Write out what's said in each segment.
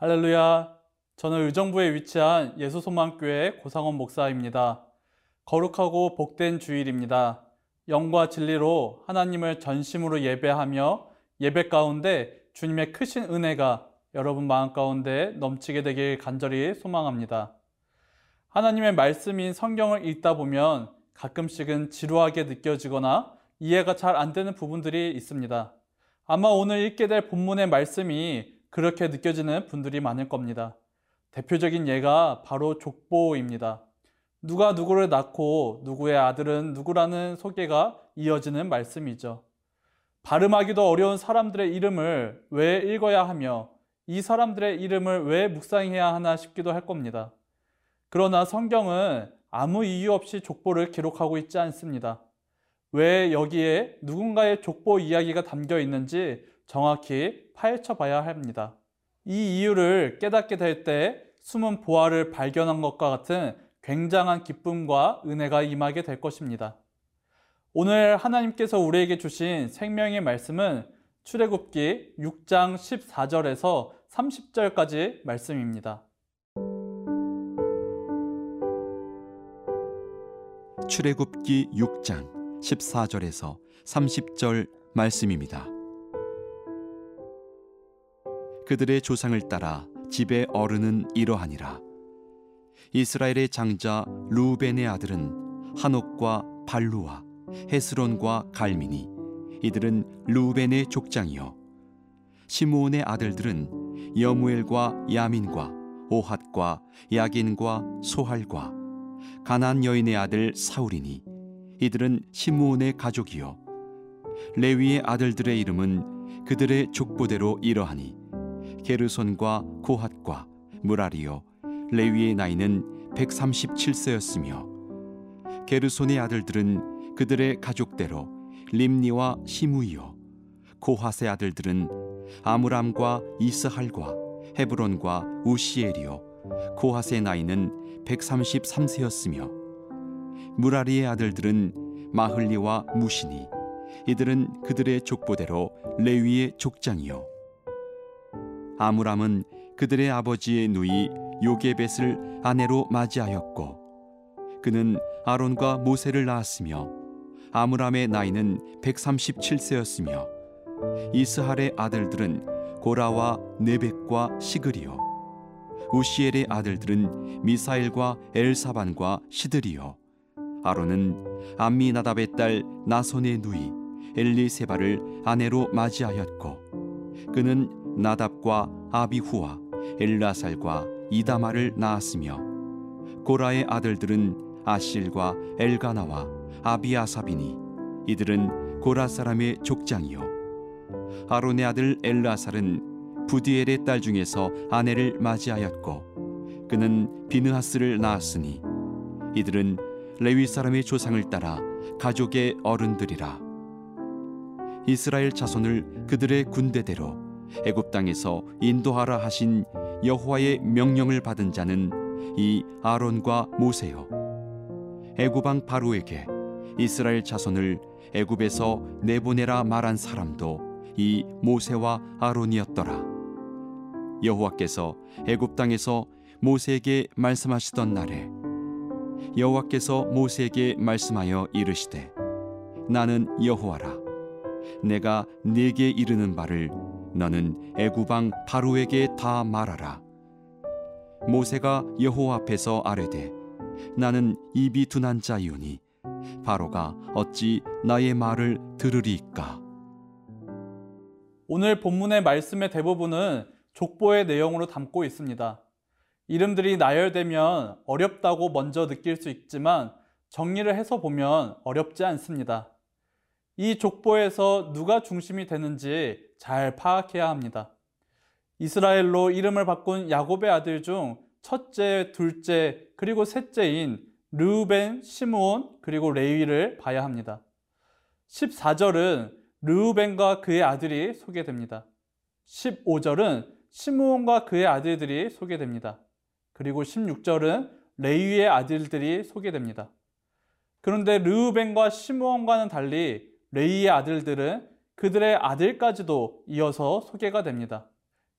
할렐루야. 저는 의정부에 위치한 예수소망교회 고상원 목사입니다. 거룩하고 복된 주일입니다. 영과 진리로 하나님을 전심으로 예배하며 예배 가운데 주님의 크신 은혜가 여러분 마음 가운데 넘치게 되길 간절히 소망합니다. 하나님의 말씀인 성경을 읽다 보면 가끔씩은 지루하게 느껴지거나 이해가 잘 안 되는 부분들이 있습니다. 아마 오늘 읽게 될 본문의 말씀이 그렇게 느껴지는 분들이 많을 겁니다. 대표적인 예가 바로 족보입니다. 누가 누구를 낳고 누구의 아들은 누구라는 소개가 이어지는 말씀이죠. 발음하기도 어려운 사람들의 이름을 왜 읽어야 하며 이 사람들의 이름을 왜 묵상해야 하나 싶기도 할 겁니다. 그러나 성경은 아무 이유 없이 족보를 기록하고 있지 않습니다. 왜 여기에 누군가의 족보 이야기가 담겨 있는지 정확히 파헤쳐 봐야 합니다. 이 이유를 깨닫게 될 때 숨은 보화를 발견한 것과 같은 굉장한 기쁨과 은혜가 임하게 될 것입니다. 오늘 하나님께서 우리에게 주신 생명의 말씀은 출애굽기 6장 14절에서 30절까지 말씀입니다. 출애굽기 6장 14절에서 30절 말씀입니다. 그들의 조상을 따라 집의 어른은 이러하니라. 이스라엘의 장자 루벤의 아들은 한옥과 발루와 헤스론과 갈미니 이들은 루벤의 족장이요 시므온의 아들들은 여무엘과 야민과 오핫과 야긴과 소할과 가난 여인의 아들 사울이니 이들은 시므온의 가족이요 레위의 아들들의 이름은 그들의 족보대로 이러하니 게르손과 고핫과 무라리요 레위의 나이는 137세였으며 게르손의 아들들은 그들의 가족대로 림니와 시무이요 고핫의 아들들은 아므람과 이스할과 헤브론과 우시엘이요 고핫의 나이는 133세였으며 무라리의 아들들은 마흘리와 무시니 이들은 그들의 족보대로 레위의 족장이요 아므람은 그들의 아버지의 누이 요게벳을 아내로 맞이하였고 그는 아론과 모세를 낳았으며 아므람의 나이는 137세였으며 이스할의 아들들은 고라와 네벡과 시그리요 우시엘의 아들들은 미사엘과 엘사반과 시드리요 아론은 암미나답의 딸 나손의 누이 엘리세바를 아내로 맞이하였고 그는 나답과 아비후와 엘라살과 이다마를 낳았으며 고라의 아들들은 아실과 엘가나와 아비아사비니 이들은 고라 사람의 족장이요. 아론의 아들 엘라살은 부디엘의 딸 중에서 아내를 맞이하였고 그는 비느하스를 낳았으니 이들은 레위 사람의 조상을 따라 가족의 어른들이라. 이스라엘 자손을 그들의 군대대로 애굽 땅에서 인도하라 하신 여호와의 명령을 받은 자는 이 아론과 모세요. 애굽 왕 바로에게 이스라엘 자손을 애굽에서 내보내라 말한 사람도 이 모세와 아론이었더라. 여호와께서 애굽 땅에서 모세에게 말씀하시던 날에 여호와께서 모세에게 말씀하여 이르시되 나는 여호와라. 내가 네게 이르는 바를 너는 애굽왕 바로에게 다 말하라 모세가 여호와 앞에서 아뢰되 나는 입이 둔한 자이오니 바로가 어찌 나의 말을 들으리까 오늘 본문의 말씀의 대부분은 족보의 내용으로 담고 있습니다. 이름들이 나열되면 어렵다고 먼저 느낄 수 있지만 정리를 해서 보면 어렵지 않습니다. 이 족보에서 누가 중심이 되는지 잘 파악해야 합니다. 이스라엘로 이름을 바꾼 야곱의 아들 중 첫째, 둘째, 그리고 셋째인 르우벤, 시므온, 그리고 레위를 봐야 합니다. 14절은 르우벤과 그의 아들이 소개됩니다. 15절은 시므온과 그의 아들들이 소개됩니다. 그리고 16절은 레위의 아들들이 소개됩니다. 그런데 르우벤과 시므온과는 달리 레위의 아들들은 그들의 아들까지도 이어서 소개가 됩니다.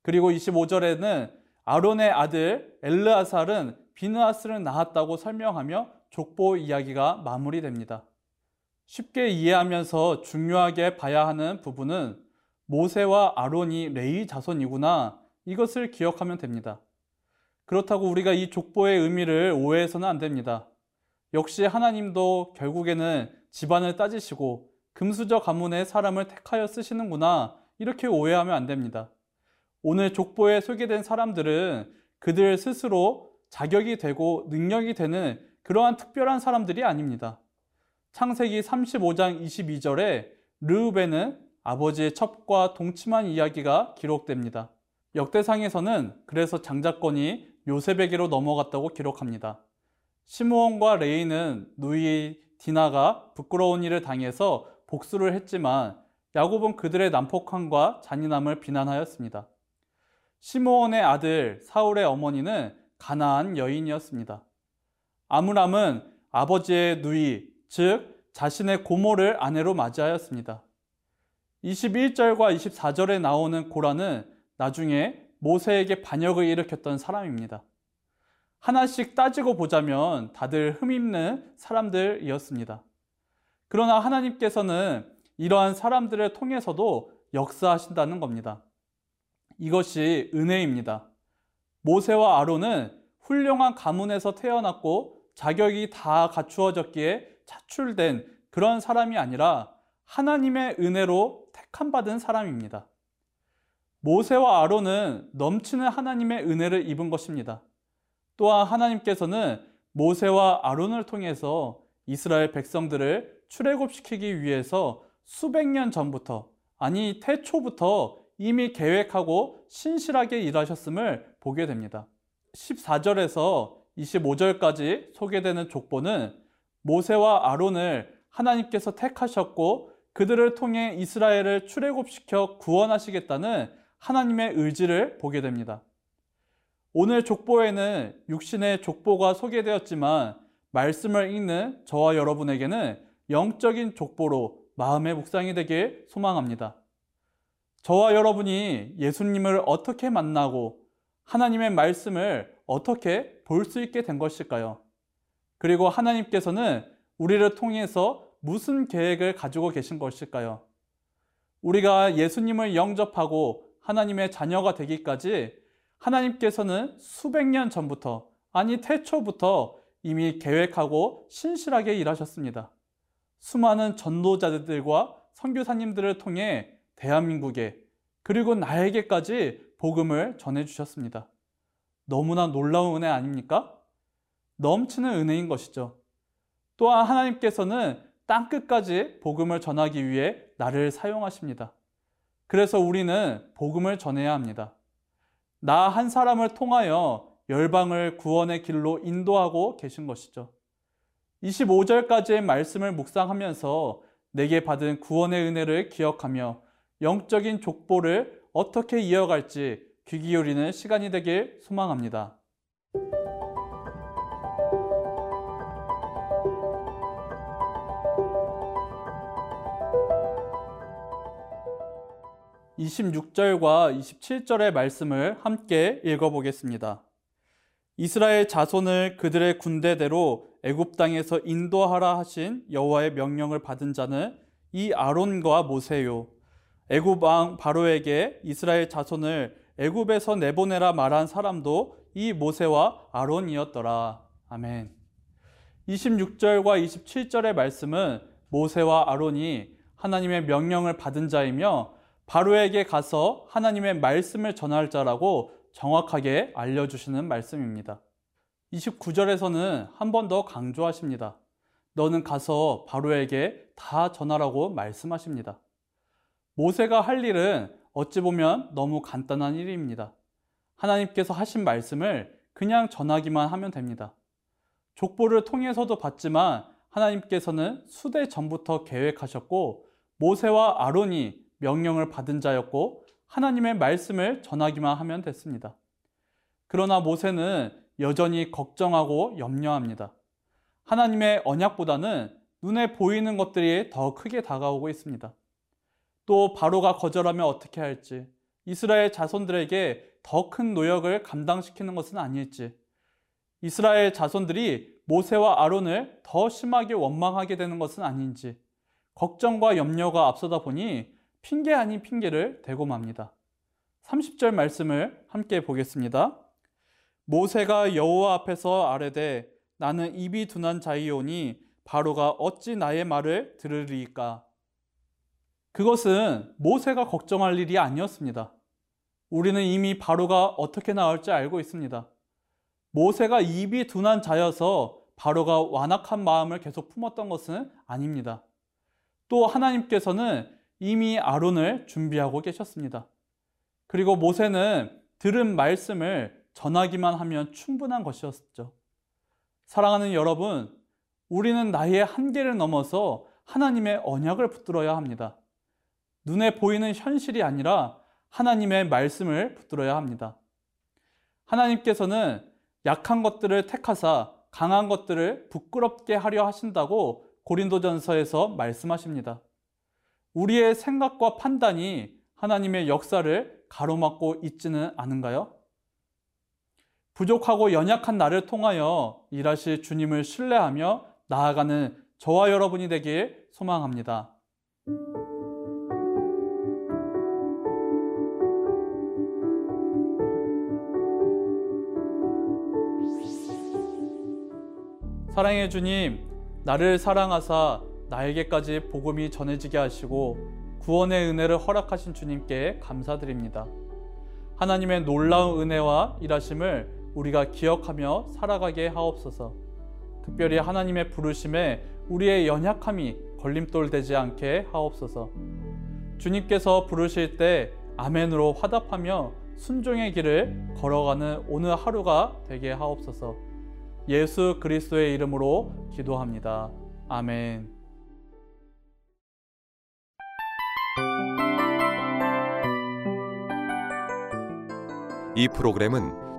그리고 25절에는 아론의 아들 엘르아살은 비느하스를 낳았다고 설명하며 족보 이야기가 마무리됩니다. 쉽게 이해하면서 중요하게 봐야 하는 부분은 모세와 아론이 레이 자손이구나 이것을 기억하면 됩니다. 그렇다고 우리가 이 족보의 의미를 오해해서는 안 됩니다. 역시 하나님도 결국에는 집안을 따지시고 금수저 가문의 사람을 택하여 쓰시는구나 이렇게 오해하면 안 됩니다. 오늘 족보에 소개된 사람들은 그들 스스로 자격이 되고 능력이 되는 그러한 특별한 사람들이 아닙니다. 창세기 35장 22절에 르우벤은 아버지의 첩과 동침한 이야기가 기록됩니다. 역대상에서는 그래서 장자권이 요셉에게로 넘어갔다고 기록합니다. 시므온과 레이는 누이 디나가 부끄러운 일을 당해서 복수를 했지만 야곱은 그들의 난폭함과 잔인함을 비난하였습니다. 시므온의 아들 사울의 어머니는 가나안 여인이었습니다. 아므람은 아버지의 누이, 즉 자신의 고모를 아내로 맞이하였습니다. 21절과 24절에 나오는 고라는 나중에 모세에게 반역을 일으켰던 사람입니다. 하나씩 따지고 보자면 다들 흠입는 사람들이었습니다. 그러나 하나님께서는 이러한 사람들을 통해서도 역사하신다는 겁니다. 이것이 은혜입니다. 모세와 아론은 훌륭한 가문에서 태어났고 자격이 다 갖추어졌기에 차출된 그런 사람이 아니라 하나님의 은혜로 택함받은 사람입니다. 모세와 아론은 넘치는 하나님의 은혜를 입은 것입니다. 또한 하나님께서는 모세와 아론을 통해서 이스라엘 백성들을 출애굽시키기 위해서 수백 년 전부터 아니 태초부터 이미 계획하고 신실하게 일하셨음을 보게 됩니다. 14절에서 25절까지 소개되는 족보는 모세와 아론을 하나님께서 택하셨고 그들을 통해 이스라엘을 출애굽시켜 구원하시겠다는 하나님의 의지를 보게 됩니다. 오늘 족보에는 육신의 족보가 소개되었지만 말씀을 읽는 저와 여러분에게는 영적인 족보로 마음의 묵상이 되길 소망합니다. 저와 여러분이 예수님을 어떻게 만나고 하나님의 말씀을 어떻게 볼 수 있게 된 것일까요? 그리고 하나님께서는 우리를 통해서 무슨 계획을 가지고 계신 것일까요? 우리가 예수님을 영접하고 하나님의 자녀가 되기까지 하나님께서는 수백 년 전부터, 아니 태초부터 이미 계획하고 신실하게 일하셨습니다. 수많은 전도자들과 선교사님들을 통해 대한민국에 그리고 나에게까지 복음을 전해주셨습니다. 너무나 놀라운 은혜 아닙니까? 넘치는 은혜인 것이죠. 또한 하나님께서는 땅 끝까지 복음을 전하기 위해 나를 사용하십니다. 그래서 우리는 복음을 전해야 합니다. 나 한 사람을 통하여 열방을 구원의 길로 인도하고 계신 것이죠. 25절까지의 말씀을 묵상하면서 내게 받은 구원의 은혜를 기억하며 영적인 족보를 어떻게 이어갈지 귀 기울이는 시간이 되길 소망합니다. 26절과 27절의 말씀을 함께 읽어보겠습니다. 이스라엘 자손을 그들의 군대대로 애굽 땅에서 인도하라 하신 여호와의 명령을 받은 자는 이 아론과 모세요. 애굽 왕 바로에게 이스라엘 자손을 애굽에서 내보내라 말한 사람도 이 모세와 아론이었더라. 아멘. 26절과 27절의 말씀은 모세와 아론이 하나님의 명령을 받은 자이며 바로에게 가서 하나님의 말씀을 전할 자라고 정확하게 알려주시는 말씀입니다. 29절에서는 한 번 더 강조하십니다. 너는 가서 바로에게 다 전하라고 말씀하십니다. 모세가 할 일은 어찌 보면 너무 간단한 일입니다. 하나님께서 하신 말씀을 그냥 전하기만 하면 됩니다. 족보를 통해서도 봤지만 하나님께서는 수대 전부터 계획하셨고 모세와 아론이 명령을 받은 자였고 하나님의 말씀을 전하기만 하면 됐습니다. 그러나 모세는 여전히 걱정하고 염려합니다. 하나님의 언약보다는 눈에 보이는 것들이 더 크게 다가오고 있습니다. 또 바로가 거절하면 어떻게 할지, 이스라엘 자손들에게 더 큰 노역을 감당시키는 것은 아닐지, 이스라엘 자손들이 모세와 아론을 더 심하게 원망하게 되는 것은 아닌지, 걱정과 염려가 앞서다 보니 핑계 아닌 핑계를 대고 맙니다. 30절 말씀을 함께 보겠습니다. 모세가 여호와 앞에서 아뢰되 나는 입이 둔한 자이오니 바로가 어찌 나의 말을 들으리까? 그것은 모세가 걱정할 일이 아니었습니다. 우리는 이미 바로가 어떻게 나올지 알고 있습니다. 모세가 입이 둔한 자여서 바로가 완악한 마음을 계속 품었던 것은 아닙니다. 또 하나님께서는 이미 아론을 준비하고 계셨습니다. 그리고 모세는 들은 말씀을 전하기만 하면 충분한 것이었죠. 사랑하는 여러분, 우리는 나의 한계를 넘어서 하나님의 언약을 붙들어야 합니다. 눈에 보이는 현실이 아니라 하나님의 말씀을 붙들어야 합니다. 하나님께서는 약한 것들을 택하사 강한 것들을 부끄럽게 하려 하신다고 고린도전서에서 말씀하십니다. 우리의 생각과 판단이 하나님의 역사를 가로막고 있지는 않은가요? 부족하고 연약한 나를 통하여 일하실 주님을 신뢰하며 나아가는 저와 여러분이 되길 소망합니다. 사랑해 주님, 나를 사랑하사 나에게까지 복음이 전해지게 하시고 구원의 은혜를 허락하신 주님께 감사드립니다. 하나님의 놀라운 은혜와 일하심을 우리가 기억하며 살아가게 하옵소서. 특별히 하나님의 부르심에 우리의 연약함이 걸림돌 되지 않게 하옵소서. 주님께서 부르실 때 아멘으로 화답하며 순종의 길을 걸어가는 오늘 하루가 되게 하옵소서. 예수 그리스도의 이름으로 기도합니다. 아멘. 이 프로그램은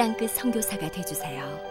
땅끝 선교사가 되주세요.